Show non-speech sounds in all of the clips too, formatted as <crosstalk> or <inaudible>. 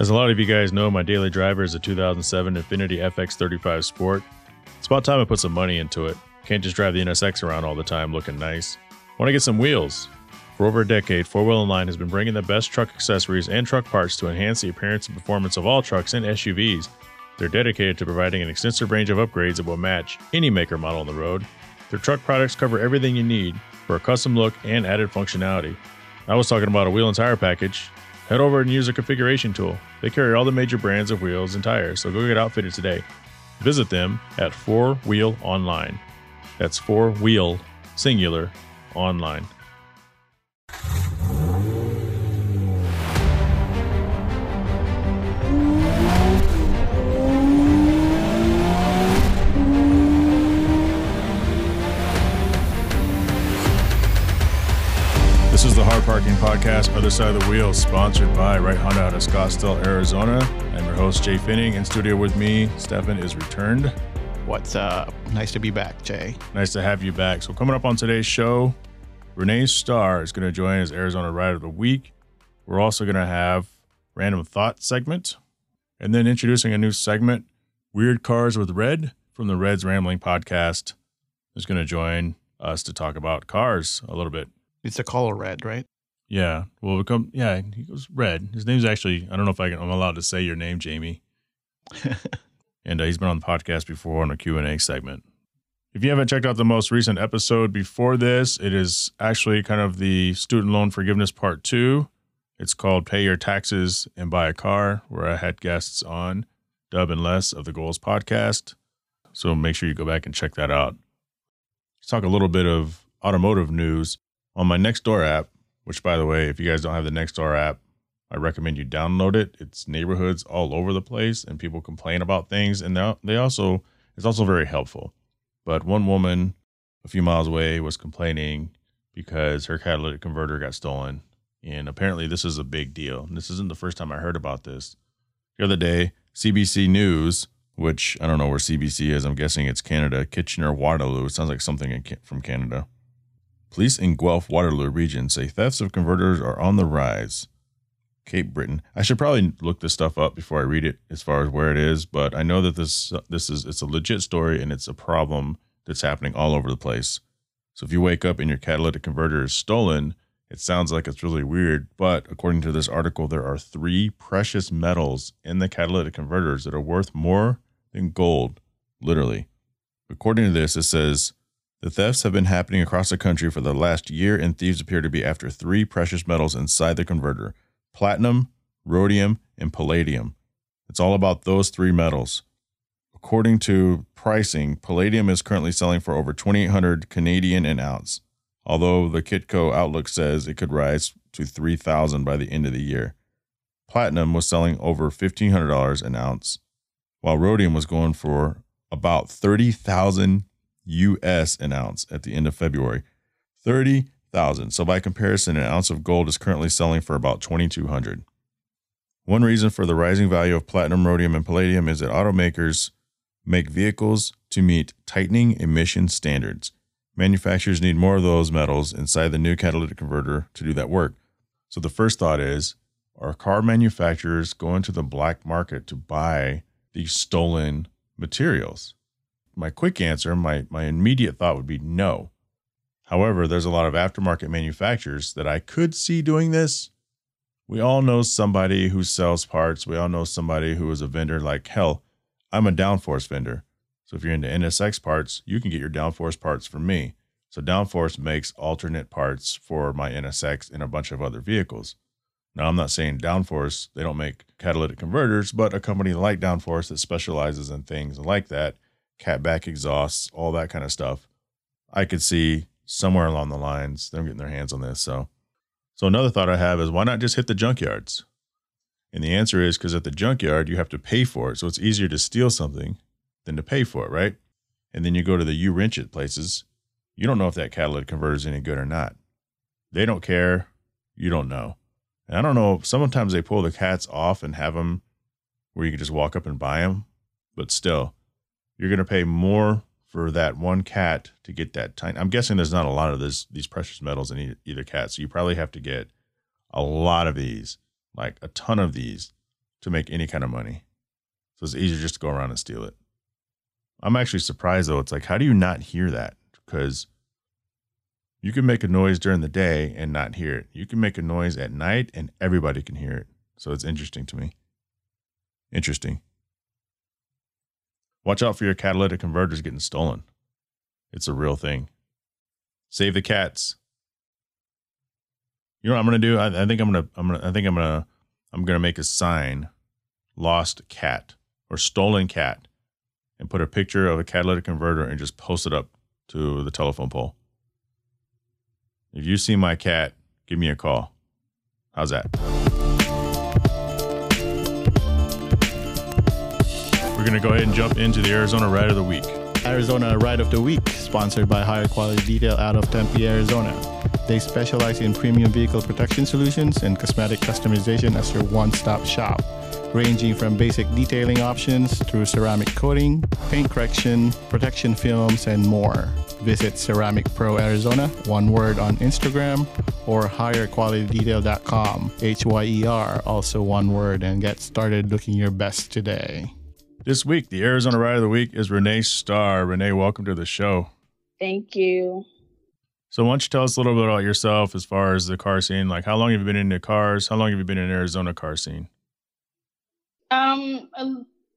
As a lot of you guys know, my daily driver is a 2007 Infiniti FX35 Sport. It's about time I put some money into it. Can't just drive the NSX around all the time looking nice. Want to get some wheels? For over a decade, Four Wheel Line has been bringing the best truck accessories and truck parts to enhance the appearance and performance of all trucks and SUVs. They're dedicated to providing an extensive range of upgrades that will match any maker model on the road. Their truck products cover everything you need for a custom look and added functionality. I was talking about a wheel and tire package. Head over and use a configuration tool. They carry all the major brands of wheels and tires, so go get outfitted today. Visit them at 4 Wheel Online. That's 4 Wheel Singular Online. This is the Hard Parking Podcast, Other Side of the Wheel, sponsored by Right Honda out of Scottsdale, Arizona. I'm your host, Jhae Finning. In studio with me, Stefan is returned. What's up? Nice to be back, Jhae. Nice to have you back. So, coming up on today's show, Renae Star is going to join as Arizona Rider of the Week. We're also going to have Random Thought segment, and then introducing a new segment, Weird Cars with Red from the Reds Ramblings podcast is going to join us to talk about cars a little bit. It's a color red, right? Yeah, well, become yeah. He goes red. His name's actually I don't know if I can, I'm allowed to say your name, Jamie. <laughs> and uh, he's been on the podcast before on a Q and A segment. If you haven't checked out the most recent episode before this, it is actually kind of the student loan forgiveness part two. It's called "Pay Your Taxes and Buy a Car," where I had guests on Dub and Les of the Goals podcast. So make sure you go back and check that out. Let's talk a little bit of automotive news on my Nextdoor app, which by the way, if you guys don't have the Nextdoor app, I recommend you download it. It's neighborhoods all over the place and people complain about things and they also it's also very helpful. But one woman a few miles away was complaining because her catalytic converter got stolen and apparently this is a big deal. And this isn't the first time I heard about this. The other day, CBC News, which I don't know where CBC is, I'm guessing it's Canada, Kitchener Waterloo. It sounds like something in, from Canada Police in Guelph Waterloo region say thefts of converters are on the rise. Cape Breton. I should probably look this stuff up before I read it as far as where it is, but I know that this this is it's a legit story and it's a problem that's happening all over the place. So if you wake up and your catalytic converter is stolen, it sounds like it's really weird, but according to this article there are 3 precious metals in the catalytic converters that are worth more than gold, literally. According to this it says the thefts have been happening across the country for the last year, and thieves appear to be after three precious metals inside the converter platinum, rhodium, and palladium. It's all about those three metals. According to pricing, palladium is currently selling for over 2800 Canadian an ounce, although the Kitco Outlook says it could rise to 3000 by the end of the year. Platinum was selling over $1500 an ounce, while rhodium was going for about 30,000 US an ounce at the end of February. 30,000. So by comparison, an ounce of gold is currently selling for about 2200. One reason for the rising value of platinum, rhodium, and palladium is that automakers make vehicles to meet tightening emission standards. Manufacturers need more of those metals inside the new catalytic converter to do that work. So the first thought is are car manufacturers going to the black market to buy these stolen materials? My quick answer, my my immediate thought would be no. However, there's a lot of aftermarket manufacturers that I could see doing this. We all know somebody who sells parts. We all know somebody who is a vendor. Like hell, I'm a downforce vendor. So if you're into NSX parts, you can get your downforce parts from me. So downforce makes alternate parts for my NSX and a bunch of other vehicles. Now I'm not saying downforce, they don't make catalytic converters, but a company like downforce that specializes in things like that catback exhausts, all that kind of stuff. I could see somewhere along the lines them getting their hands on this. So, so another thought I have is why not just hit the junkyards? And the answer is because at the junkyard you have to pay for it, so it's easier to steal something than to pay for it, right? And then you go to the you wrench it places. You don't know if that catalytic converter is any good or not. They don't care. You don't know. And I don't know. Sometimes they pull the cats off and have them where you can just walk up and buy them, but still, you're going to pay more for that one cat to get that tiny. I'm guessing there's not a lot of this these precious metals in either, either cat, so you probably have to get a lot of these, like a ton of these, to make any kind of money. So it's easier just to go around and steal it. I'm actually surprised though. It's like, how do you not hear that? Because you can make a noise during the day and not hear it. You can make a noise at night and everybody can hear it. So it's interesting to me. Interesting. Watch out for your catalytic converters getting stolen. It's a real thing. Save the cats. You know what I'm gonna do? I, I think I'm gonna I'm gonna I think I'm gonna I'm gonna make a sign, lost cat or stolen cat, and put a picture of a catalytic converter and just post it up to the telephone pole. If you see my cat, give me a call. How's that? We're going to go ahead and jump into the Arizona Ride of the Week. Arizona Ride of the Week, sponsored by Hyer Quality Detail out of Tempe, Arizona. They specialize in premium vehicle protection solutions and cosmetic customization as your one stop shop, ranging from basic detailing options through ceramic coating, paint correction, protection films, and more. Visit Ceramic Pro Arizona, one word on Instagram, or hyerqualitydetail.com, H Y E R, also one word, and get started looking your best today. This week, the Arizona Ride of the Week is Renae Star. Renae, welcome to the show. Thank you. So, why don't you tell us a little bit about yourself as far as the car scene? Like, how long have you been into cars? How long have you been in Arizona car scene? Um,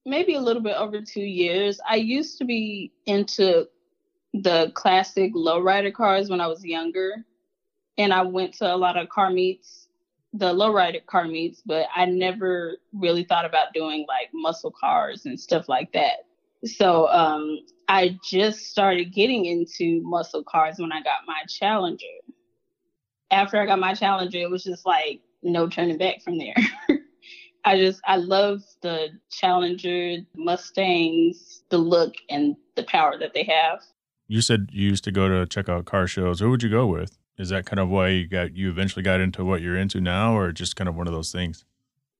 maybe a little bit over two years. I used to be into the classic lowrider cars when I was younger, and I went to a lot of car meets the lowrider car meets, but I never really thought about doing like muscle cars and stuff like that. So um, I just started getting into muscle cars when I got my Challenger. After I got my Challenger, it was just like no turning back from there. <laughs> I just I love the Challenger, Mustangs, the look and the power that they have. You said you used to go to check out car shows. Who would you go with? Is that kind of why you got you eventually got into what you're into now, or just kind of one of those things?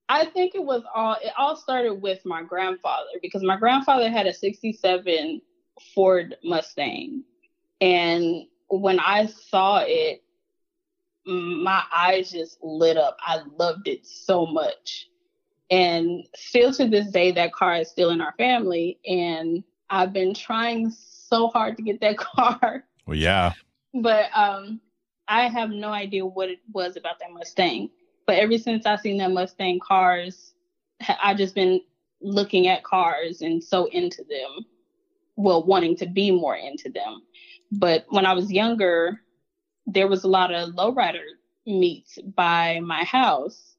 I think it was all it all started with my grandfather because my grandfather had a 67 Ford Mustang. And when I saw it, my eyes just lit up. I loved it so much. And still to this day, that car is still in our family. And I've been trying so hard to get that <laughs> car. Well, yeah. But um, I have no idea what it was about that Mustang. But ever since I seen that Mustang cars, I just been looking at cars and so into them. Well, wanting to be more into them. But when I was younger, there was a lot of lowrider meets by my house.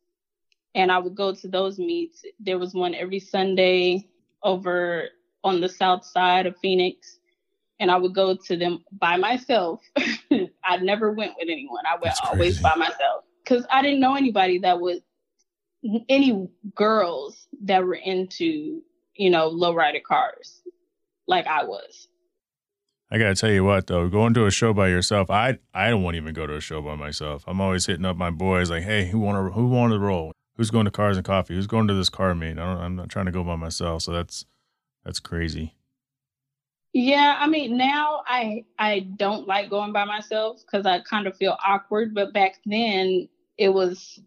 And I would go to those meets. There was one every Sunday over on the south side of Phoenix and I would go to them by myself. <laughs> I never went with anyone. I went always by myself because I didn't know anybody that was any girls that were into you know lowrider cars like I was. I gotta tell you what though, going to a show by yourself, I I don't want to even go to a show by myself. I'm always hitting up my boys like, hey, who want to who want to roll? Who's going to Cars and Coffee? Who's going to this car meet? I don't, I'm not trying to go by myself, so that's that's crazy. Yeah, I mean now I I don't like going by myself because I kind of feel awkward. But back then it was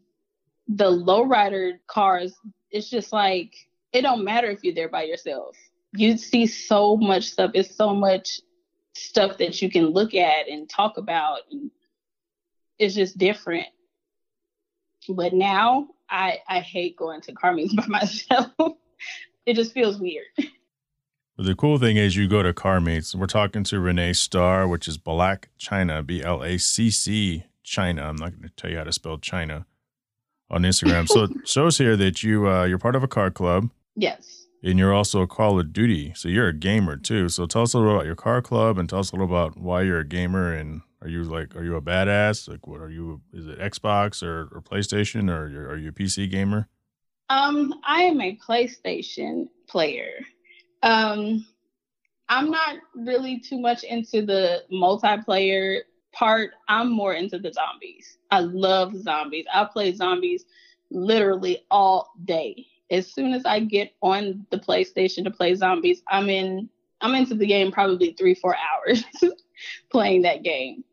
the lowrider cars. It's just like it don't matter if you're there by yourself. You'd see so much stuff. It's so much stuff that you can look at and talk about, and it's just different. But now I I hate going to car meets <laughs> by myself. it just feels weird. <laughs> The cool thing is you go to car meets. We're talking to Renae Star, which is Black China, B L A C C China. I'm not going to tell you how to spell China on Instagram. so it <laughs> shows here that you uh, you're part of a car club. Yes. And you're also a Call of Duty, so you're a gamer too. So tell us a little about your car club, and tell us a little about why you're a gamer. And are you like, are you a badass? Like, what are you? Is it Xbox or, or PlayStation, or are you a PC gamer? Um, I am a PlayStation player. Um, I'm not really too much into the multiplayer part. I'm more into the zombies. I love zombies. I play zombies literally all day. As soon as I get on the PlayStation to play zombies, I'm in I'm into the game probably three, four hours <laughs> playing that game.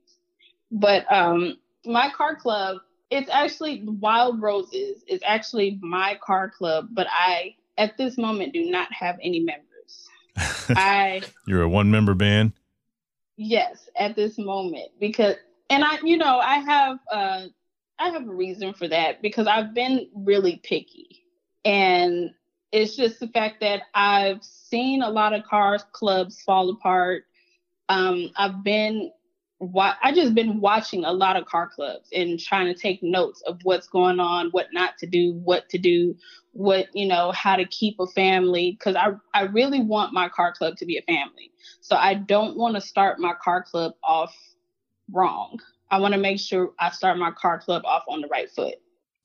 But um my car club, it's actually Wild Roses is actually my car club, but I at this moment do not have any members. <laughs> I You're a one member band. yes, at this moment because and I you know, I have uh I have a reason for that because I've been really picky. And it's just the fact that I've seen a lot of car clubs fall apart. Um I've been wa- I just been watching a lot of car clubs and trying to take notes of what's going on, what not to do, what to do, what you know, how to keep a family because I I really want my car club to be a family. So I don't want to start my car club off wrong. I want to make sure I start my car club off on the right foot.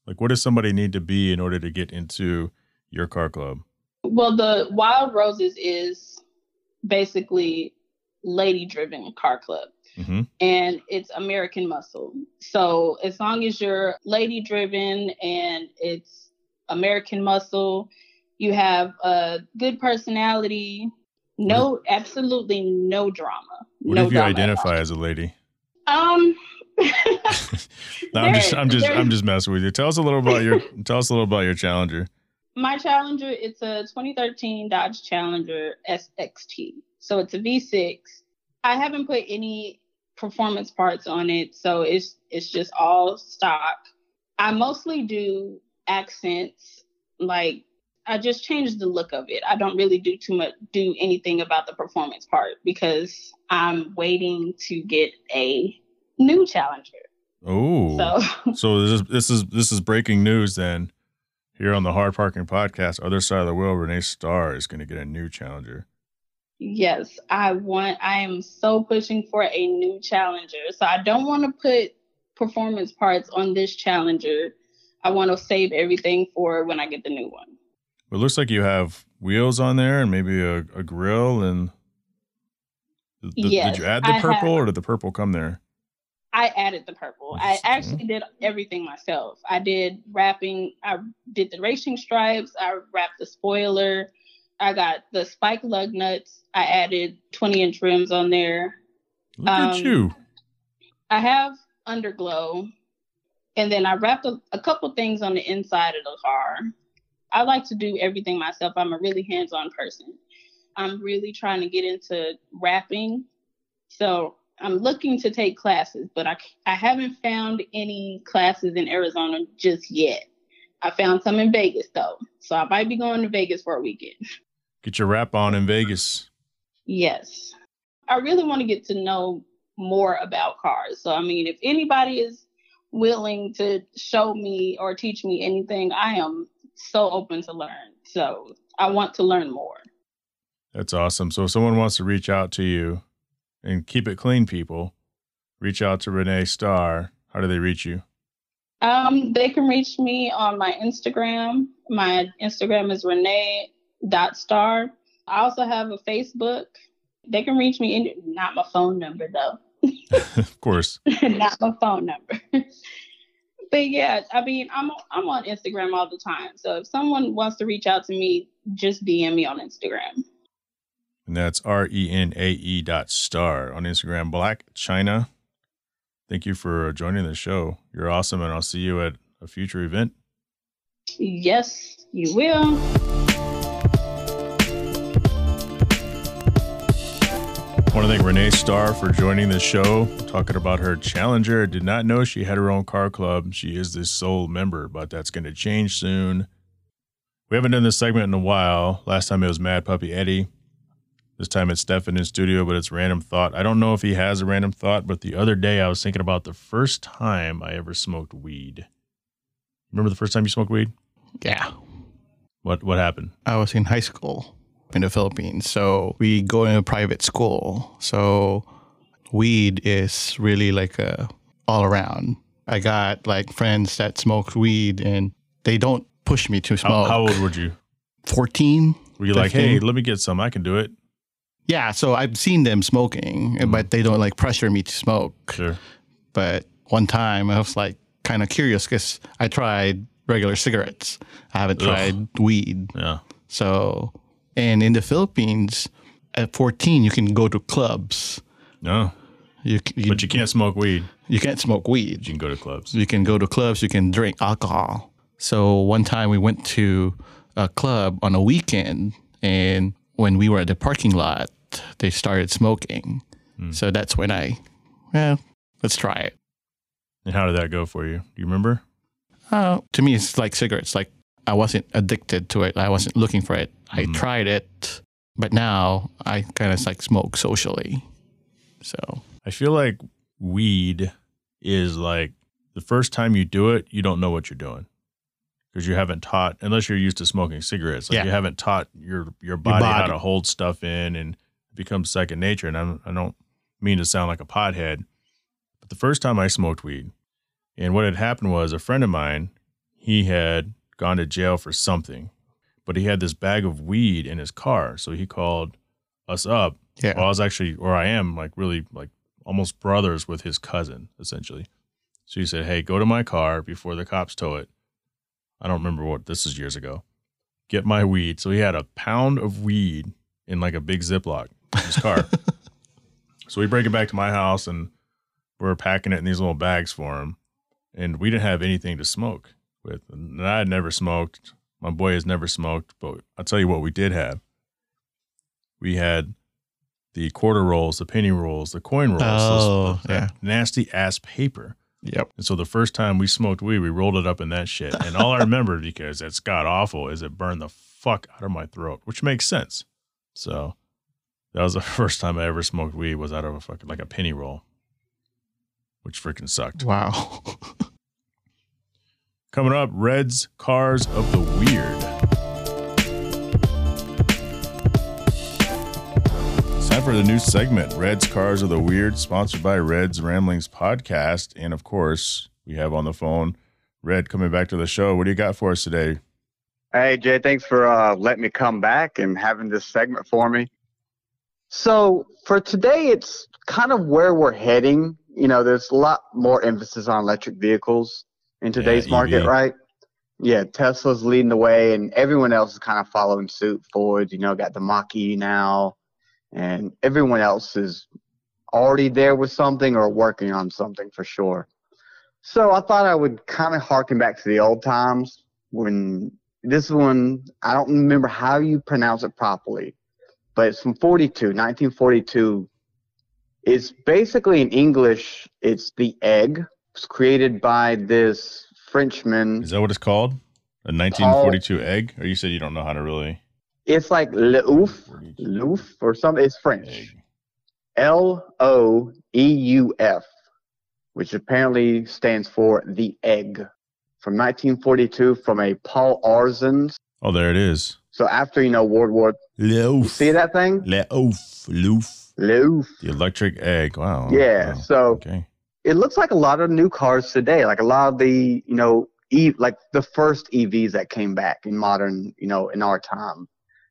Like, what does somebody need to be in order to get into your car club? Well, the Wild Roses is basically lady driven car club. hmm and it's American muscle. So as long as you're lady driven and it's American muscle, you have a good personality, no, absolutely no drama. What no if you identify as a lady? Um, <laughs> No, I'm just, I'm just, I'm just messing with you. Tell us a little about your, tell us a little about your Challenger. my Challenger, it's a 2013 Dodge Challenger SXT. So it's a V6. I haven't put any performance parts on it, so it's it's just all stock. I mostly do accents, like I just changed the look of it. I don't really do too much do anything about the performance part because I'm waiting to get a new Challenger. Oh, So <laughs> so this is this is this is breaking news then. Here on the Hard Parking Podcast, other side of the world, Renae Star is going to get a new Challenger. Yes, I want I am so pushing for a new challenger. So I don't want to put performance parts on this challenger. I want to save everything for when I get the new one. It looks like you have wheels on there and maybe a, a grill and. Th- Yes, did you add the I purple have. or did the purple come there? I added the purple. I actually did everything myself. I did wrapping, I did the racing stripes, I wrapped the spoiler, I got the spike lug nuts, I added 20 inch rims on there. Look at Um, you. I have underglow, and then I wrapped a, a couple things on the inside of the car. I like to do everything myself. I'm a really hands-on person. I'm really trying to get into wrapping, so I'm looking to take classes, but I I haven't found any classes in Arizona just yet. I found some in Vegas though, so I might be going to Vegas for a weekend. <laughs> Get your wrap on in Vegas. Yes. I really want to get to know more about cars. So, I mean, if anybody is willing to show me or teach me anything, I am so open to learn. So, I want to learn more. That's awesome. So if someone wants to reach out to you and keep it clean, people, reach out to Renae Star. How do they reach you? Um, they can reach me on my Instagram. My Instagram is renae.star. I also have a Facebook. They can reach me in not my phone number though. <laughs> of course. not my phone number. <laughs> but yeah, I mean, I'm I'm on Instagram all the time. So if someone wants to reach out to me, just DM me on Instagram. And that's R E N A E dot star on Instagram. Black China. Thank you for joining the show. You're awesome, and I'll see you at a future event. Yes, you will. I want to thank Renae Star for joining the show, talking about her Challenger. Did not know she had her own car club. She is the sole member, but that's going to change soon. We haven't done this segment in a while. Last time it was Mad Puppy Eddie. This time it's Stefan in studio, but it's random thought. I don't know if he has a random thought, but the other day I was thinking about the first time I ever smoked weed. Remember the first time you smoked weed? Yeah. What what happened? I was in high school in the Philippines. So we go in a private school. So weed is really like a all around. I got like friends that smoke weed and they don't push me to How, smoke. how old were you? 14. Were you like, hey, let me get some? I can do it. Yeah, so I've seen them smoking, Mm-hmm. but they don't like pressure me to smoke. Sure. But one time I was like kind of curious because I tried regular cigarettes. I haven't Ugh. tried weed. Yeah. So, and in the Philippines, at 14, you can go to clubs. No. You, you But you can't smoke weed. you can't smoke weed. You can go to clubs. You can go to clubs. You can drink alcohol. So one time we went to a club on a weekend, and when we were at the parking lot, they started smoking. Hmm. So that's when I, well, let's try it. And how did that go for you? Do you remember? Uh, to me, it's like cigarettes. Like I wasn't addicted to it. I wasn't looking for it. I Mhm. tried it, but now I kind of like smoke socially. So I feel like weed is like the first time you do it, you don't know what you're doing because you haven't taught, unless you're used to smoking cigarettes. Like Yeah. you haven't taught your your body, how body. to hold stuff in, and it becomes second nature. And I don't, I don't mean to sound like a pothead, but the first time I smoked weed, and what had happened was a friend of mine, he had gone to jail for something, but he had this bag of weed in his car, so he called us up yeah, well, I was actually, or I am, like really, like almost brothers with his cousin, essentially. So he said, "Hey, go to my car before the cops tow it." I don't remember what this is years ago. Get my weed. So he had a pound of weed in like a big Ziploc in his car. <laughs> so we break it back to my house, and we're packing it in these little bags for him. And we didn't have anything to smoke with. And I had never smoked. My boy has never smoked, but I'll tell you what we did have. We had the quarter rolls, the penny rolls, the coin rolls, Oh, yeah. nasty ass paper. yep. And so the first time we smoked weed, we rolled it up in that shit. And all I remember, <laughs> because it's god awful, is it burned the fuck out of my throat, which makes sense. So that was the <laughs> first time I ever smoked weed was out of a fucking like a penny roll, which freaking sucked. Wow. <laughs> Coming up, Reds Cars of the Weird. It's time for the new segment, Reds Cars of the Weird, sponsored by Reds Ramblings Podcast. And of course, we have on the phone Red coming back to the show. What do you got for us today? Hey Jhae, thanks for uh, letting me come back and having this segment for me. So for today, it's kind of where we're heading. You know, there's a lot more emphasis on electric vehicles in today's EV. market, right? Yeah, Tesla's leading the way, and everyone else is kind of following suit. Ford, you know, got the Mach-E now, and everyone else is already there with something or working on something for sure. So I thought I would kind of harken back to the old times when this one, I don't remember how you pronounce it properly, but it's from 42, 1942. It's basically in English, it's the egg. It's created by this Frenchman. Is that what it's called? A 1942 egg? Or you said you don't know how to really. It's like Leouf, 42 Louf or something. It's French. L O E U F, which apparently stands for the egg. From 1942, from a Paul Arzens. Oh, there it is. So after you know World War, Loaf. see that thing? Loaf. Loof. Louf. The electric egg. Wow. Yeah. Wow. So Okay. It looks like a lot of new cars today, like a lot of the you know e like the first EVs that came back in modern you know in our time.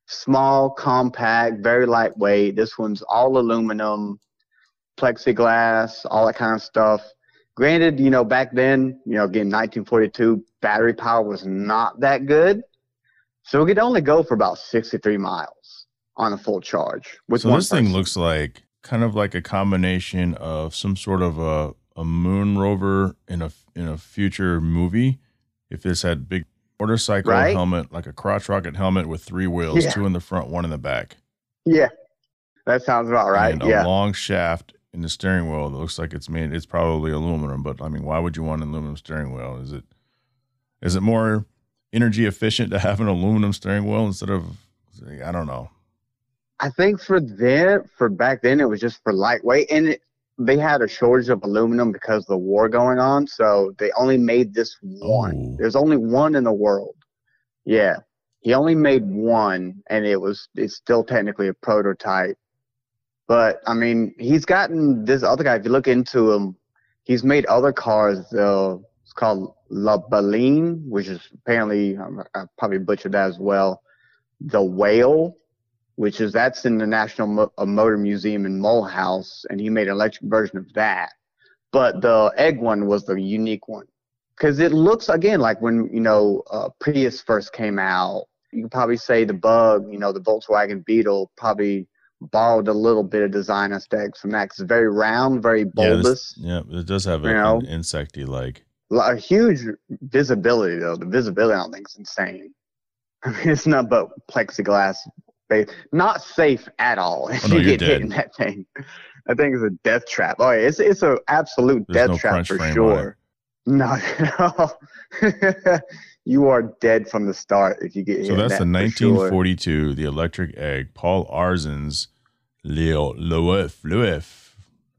Small, compact, very lightweight. This one's all aluminum, plexiglass, all that kind of stuff. Granted, you know back then, you know again 1942, battery power was not that good, so it could only go for about 63 miles on a full charge. With so this thing looks like kind of like a combination of some sort of a, a moon rover in a in a future movie. If this had big motorcycle Right? helmet, like a crotch rocket helmet with three wheels, Yeah. two in the front, one in the back, Yeah, that sounds about right. and a yeah. long shaft in the steering wheel that looks like it's made. It's probably aluminum, but I mean, why would you want an aluminum steering wheel? Is it is it more energy efficient to have an aluminum steering wheel instead of I don't know. I think for then, for back then, it was just for lightweight, and it, they had a shortage of aluminum because of the war going on, so they only made this one. Oh. There's only one in the world. Yeah, he only made one, and it was it's still technically a prototype. But I mean, he's gotten this other guy. If you look into him, he's made other cars. Uh, it's called La Baleine, which is apparently I probably butchered that as well. The Whale, which is that's in the National Mo- uh, Motor Museum in Mulhouse, and he made an electric version of that. But the egg one was the unique one because it looks again like when you know uh, Prius first came out. You could probably say the Bug, you know, the Volkswagen Beetle, probably borrowed a little bit of design aesthetics from that. 'cause it's very round, very Yeah, bulbous. this, yeah, it does have a, know? an insecty like. a huge visibility though. The visibility I don't think is insane. <laughs> I mean, it's not but plexiglass. Not safe at all. If <laughs> Oh, no, you get hit in that thing, I think it's a death trap. Oh yeah, it's it's an absolute There's death no trap for sure. <laughs> No, no. <laughs> you are dead from the start if you get hit. So in that's that the for sure. 1942, the Electric Egg, Paul Arzens, Leo Loef, Loef,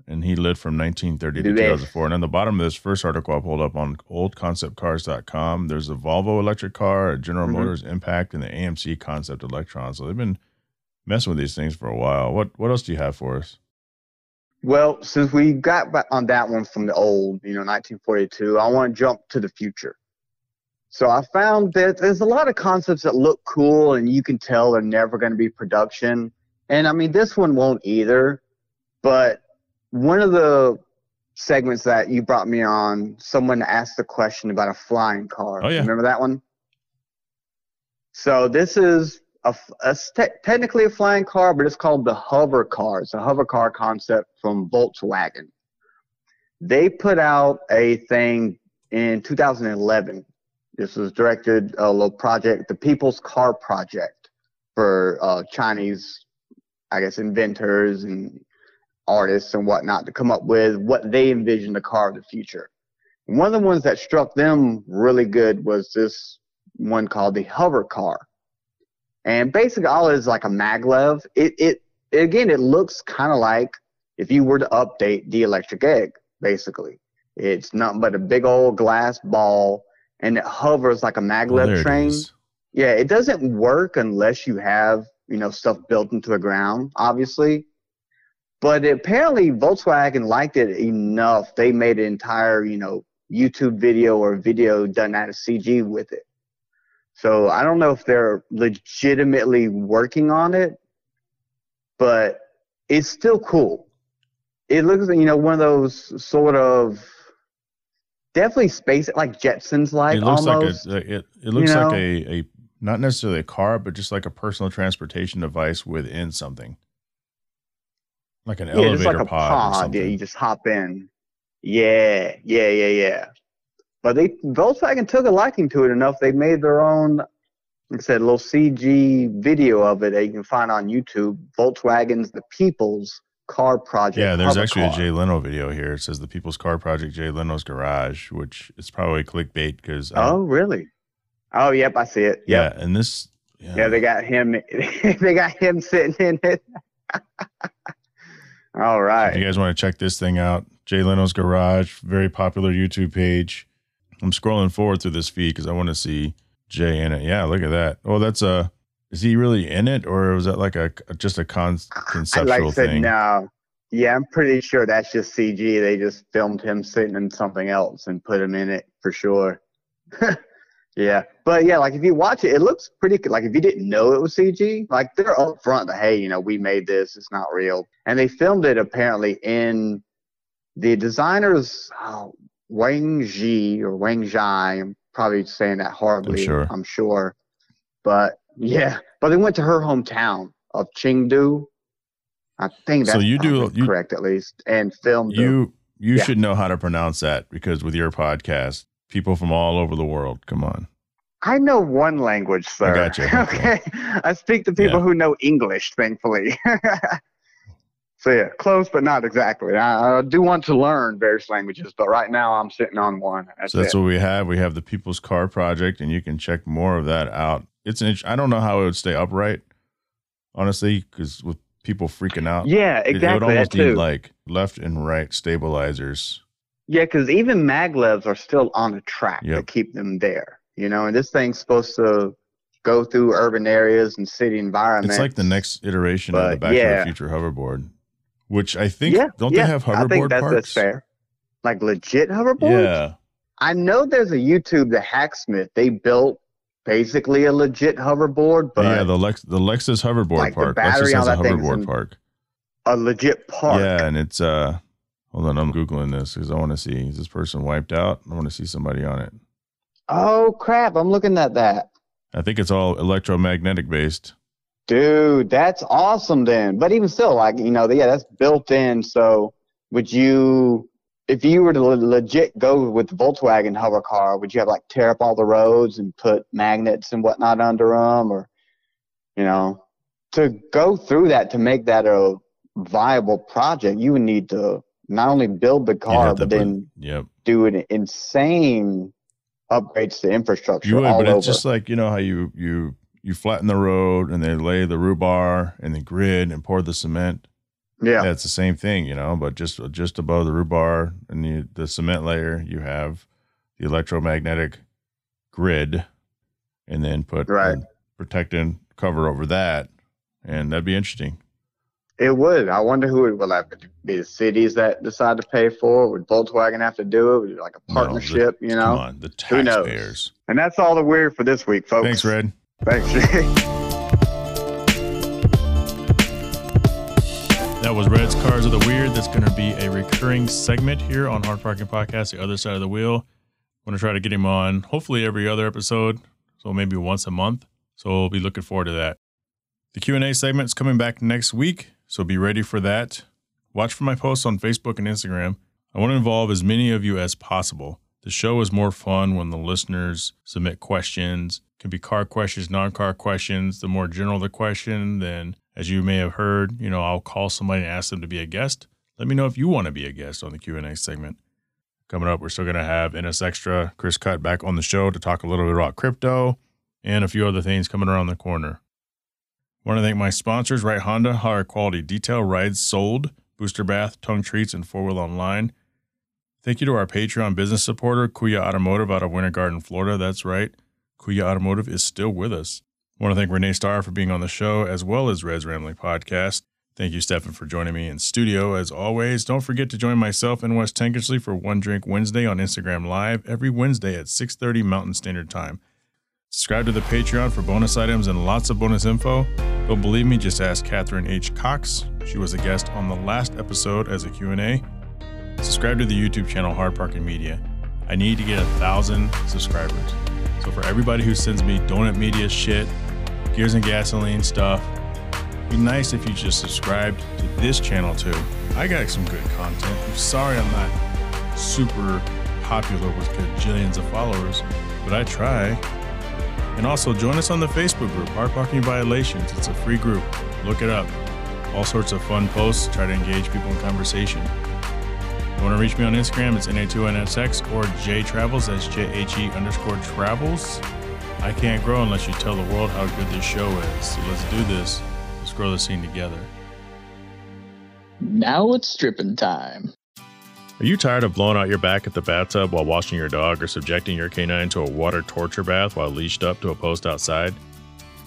and he lived from 1930 to Loef. 2004. And on the bottom of this first article I pulled up on oldconceptcars.com, there's a Volvo electric car, a General Mhm. Motors Impact, and the AMC Concept Electron. So they've been messing with these things for a while. What what else do you have for us? Well, since we got back on that one from the old, you know, 1942, I want to jump to the future. So I found that there's a lot of concepts that look cool and you can tell they're never going to be production. And I mean, this one won't either. But one of the segments that you brought me on, someone asked a question about a flying car. Oh, yeah. Remember that one? So this is a te- technically a flying car, but it's called the hover car. It's a hover car concept from Volkswagen. They put out a thing in 2011. This was directed a little project, the People's Car Project, for uh, Chinese, I guess, inventors and artists and whatnot to come up with what they envisioned the car of the future. And one of the ones that struck them really good was this one called the hover car. And basically, all it is like a maglev. It, it, again, it looks kind of like if you were to update the electric egg, basically. It's nothing but a big old glass ball and it hovers like a Oh, maglev there train. Yeah, it doesn't work unless you have, you know, stuff built into the ground, obviously. But apparently Volkswagen liked it enough. They made an entire, you know, YouTube video or video done out of CG with it. So I don't know if they're legitimately working on it, but it's still cool. It looks, you know, one of those sort of definitely space like Jetsons like it looks almost. like a it, it looks know? like a, a not necessarily a car, but just like a personal transportation device within something. Like an yeah, elevator like a pod, pod. Yeah, you just hop in. Yeah, yeah, yeah, yeah. But they Volkswagen took a liking to it enough. They made their own, like I said, a little CG video of it that you can find on YouTube. Volkswagen's The People's Car Project. Yeah, there's actually a. Jay Leno video here. It says the People's Car Project, Jay Leno's Garage, which is probably clickbait because uh, Oh, really? Oh, yep, I see it. Yep. yeah, and this yeah, Yeah, they got him. <laughs> they got him sitting in it. <laughs> All if you guys want to check this thing out, Jay Leno's Garage, very popular YouTube page. I'm scrolling forward through this feed because I want to see Jay in it. Yeah, look at that. Oh, that's a. Is he really in it, or was that like a just a con- I conceptual like I said, thing? no. Yeah, I'm pretty sure that's just CG. They just filmed him sitting in something else and put him in it for sure. <laughs> yeah, but yeah, like if you watch it, it looks pretty. Good. Like if you didn't know it was CG, like they're up front that hey, you know, we made this. It's not real, and they filmed it apparently in the designers oh, Wang Ji or Wang Zhai. I'm probably saying that horribly. sure. I'm sure, but yeah, but they went to her hometown of Chengdu. I think So that's you do- you- correct at least, and filmed You you Yeah. should know how to pronounce that because with your podcast, people from all over the world. Come on. I know one language, sir. got you. <laughs> Okay, I speak to people Yeah. who know English, thankfully. <laughs> so yeah, close but not exactly. I, I do want to learn various languages, but right now I'm sitting on one. That's, so that's it. what we have. We have the People's Car Project, and you can check more of that out. It's an. I don't know how it would stay upright, honestly, because with people freaking out, yeah, it- it, would almost need like left and right stabilizers. Yeah, because even maglevs are still on a track Yep. to keep them there. You know, and this thing's supposed to go through urban areas and city environments. It's like the next iteration of the But, Back to the Future hoverboard, which I think yeah, don't yeah, they have I think hoverboard that's, parts? that's fair. Like legit hoverboards. Yeah, I know there's a YouTube, the Hacksmith. They built basically a legit hoverboard, but yeah. The Lex the Lexus hoverboard like, the park. battery Lexus has on a hoverboard park. a legit park. Yeah, and it's uh hold on, I'm googling this because I want to see is this person wiped out? I want to see somebody on it. Oh crap! I'm looking at that. I think it's all electromagnetic based. Dude, that's awesome then. But even still, like, you know, yeah, that's built in. So would you, if you were to legit go with the Volkswagen hover car, would you have like tear up all the roads and put magnets and whatnot under them? Or, you know, to go through that to make that a viable project, you would need to not only build the car, but then yep. do an insane upgrades to infrastructure You would, all but over. it's just like you know how you you you flatten the road and they lay the rebar and the grid and pour the cement. yeah. Yeah, it's the same thing, you know, but just just above the rebar and the the cement layer, you have the electromagnetic grid, and then put Right. protecting cover over that, and that'd be interesting. It would. I wonder who it would like be the cities that decide to pay for it. Would Volkswagen have to do it? Would it like a No, the- partnership, you Come know? on, the Who knows? taxpayers. And that's all the weird for this week, folks. Thanks, Red. Thanks. <laughs> That was Red's Cars of the Weird. That's going to be a recurring segment here on Hard Parking Podcast, the other side of the wheel. I'm going to try to get him on hopefully every other episode, so maybe once a month. So we'll be looking forward to that. The Q&A segment is coming back next week, so be ready for that. Watch for my posts on Facebook and Instagram. I want to involve as many of you as possible. The show is more fun when the listeners submit questions. It can be car questions, non-car questions. The more general the question, then as you may have heard, you know, I'll call somebody and ask them to be a guest. Let me know if you want to be a guest on the Q&A segment. Coming up, we're still going to have NS Extra, Chris Cut back on the show to talk a little bit about crypto and a few other things coming around the corner. Want to thank my sponsors, Right Honda, Hyer quality detail rides sold, booster bath, tongue treats, and four wheel online. Thank you to our Patreon business supporter, Kuya Automotive out of Winter Garden, Florida. That's right. Kuya Automotive is still with us. I want to thank Renae Star for being on the show, as well as Reds Ramblings Podcast. Thank you, Stefan, for joining me in studio. As always, don't forget to join myself and Wes Tankersley for One Drink Wednesday on Instagram Live every Wednesday at 6.30 Mountain Standard Time. Subscribe to the Patreon for bonus items and lots of bonus info. Don't believe me? Just ask Catherine H. Cox. She was a guest on the last episode as a Q&A. Subscribe to the YouTube channel Hard Parking Media. I need to get a thousand subscribers. So for everybody who sends me donut media shit, gears and gasoline stuff, be nice if you just subscribed to this channel too. I got some good content. I'm sorry I'm not super popular with gajillions of followers, but I try. And also join us on the Facebook group, Hard Parking Violations. It's a free group. Look it up. All sorts of fun posts. Try to engage people in conversation. You want to reach me on Instagram? It's NA2NSX or JTravels. That's J H E underscore travels. I can't grow unless you tell the world how good this show is. So let's do this. Let's grow the scene together. Now it's stripping time. Are you tired of blowing out your back at the bathtub while washing your dog or subjecting your canine to a water torture bath while leashed up to a post outside?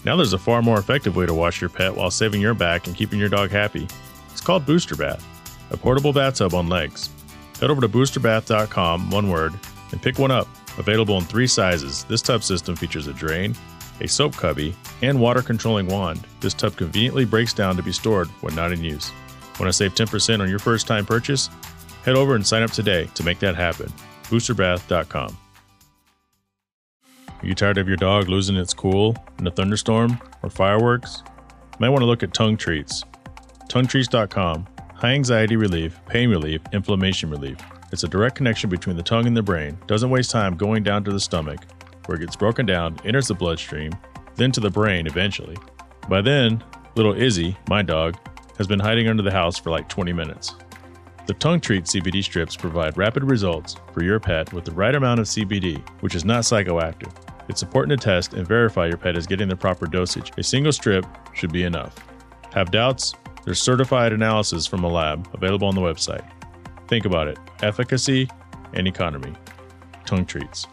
Now there's a far more effective way to wash your pet while saving your back and keeping your dog happy. It's called Booster Bath, a portable bathtub on legs. Head over to boosterbath.com, one word, and pick one up. Available in three sizes, this tub system features a drain, a soap cubby, and water controlling wand. This tub conveniently breaks down to be stored when not in use. Want to save 10% on your first time purchase? Head over and sign up today to make that happen. Boosterbath.com. Are you tired of your dog losing its cool in a thunderstorm or fireworks? You might want to look at tongue treats. TongueTreats.com. High anxiety relief, pain relief, inflammation relief. It's a direct connection between the tongue and the brain. Doesn't waste time going down to the stomach, where it gets broken down, enters the bloodstream, then to the brain eventually. By then, little Izzy, my dog, has been hiding under the house for like 20 minutes. The Tongue Treat CBD strips provide rapid results for your pet with the right amount of CBD, which is not psychoactive. It's important to test and verify your pet is getting the proper dosage. A single strip should be enough. Have doubts? There's certified analysis from a lab available on the website. Think about it efficacy and economy. Tongue Treats.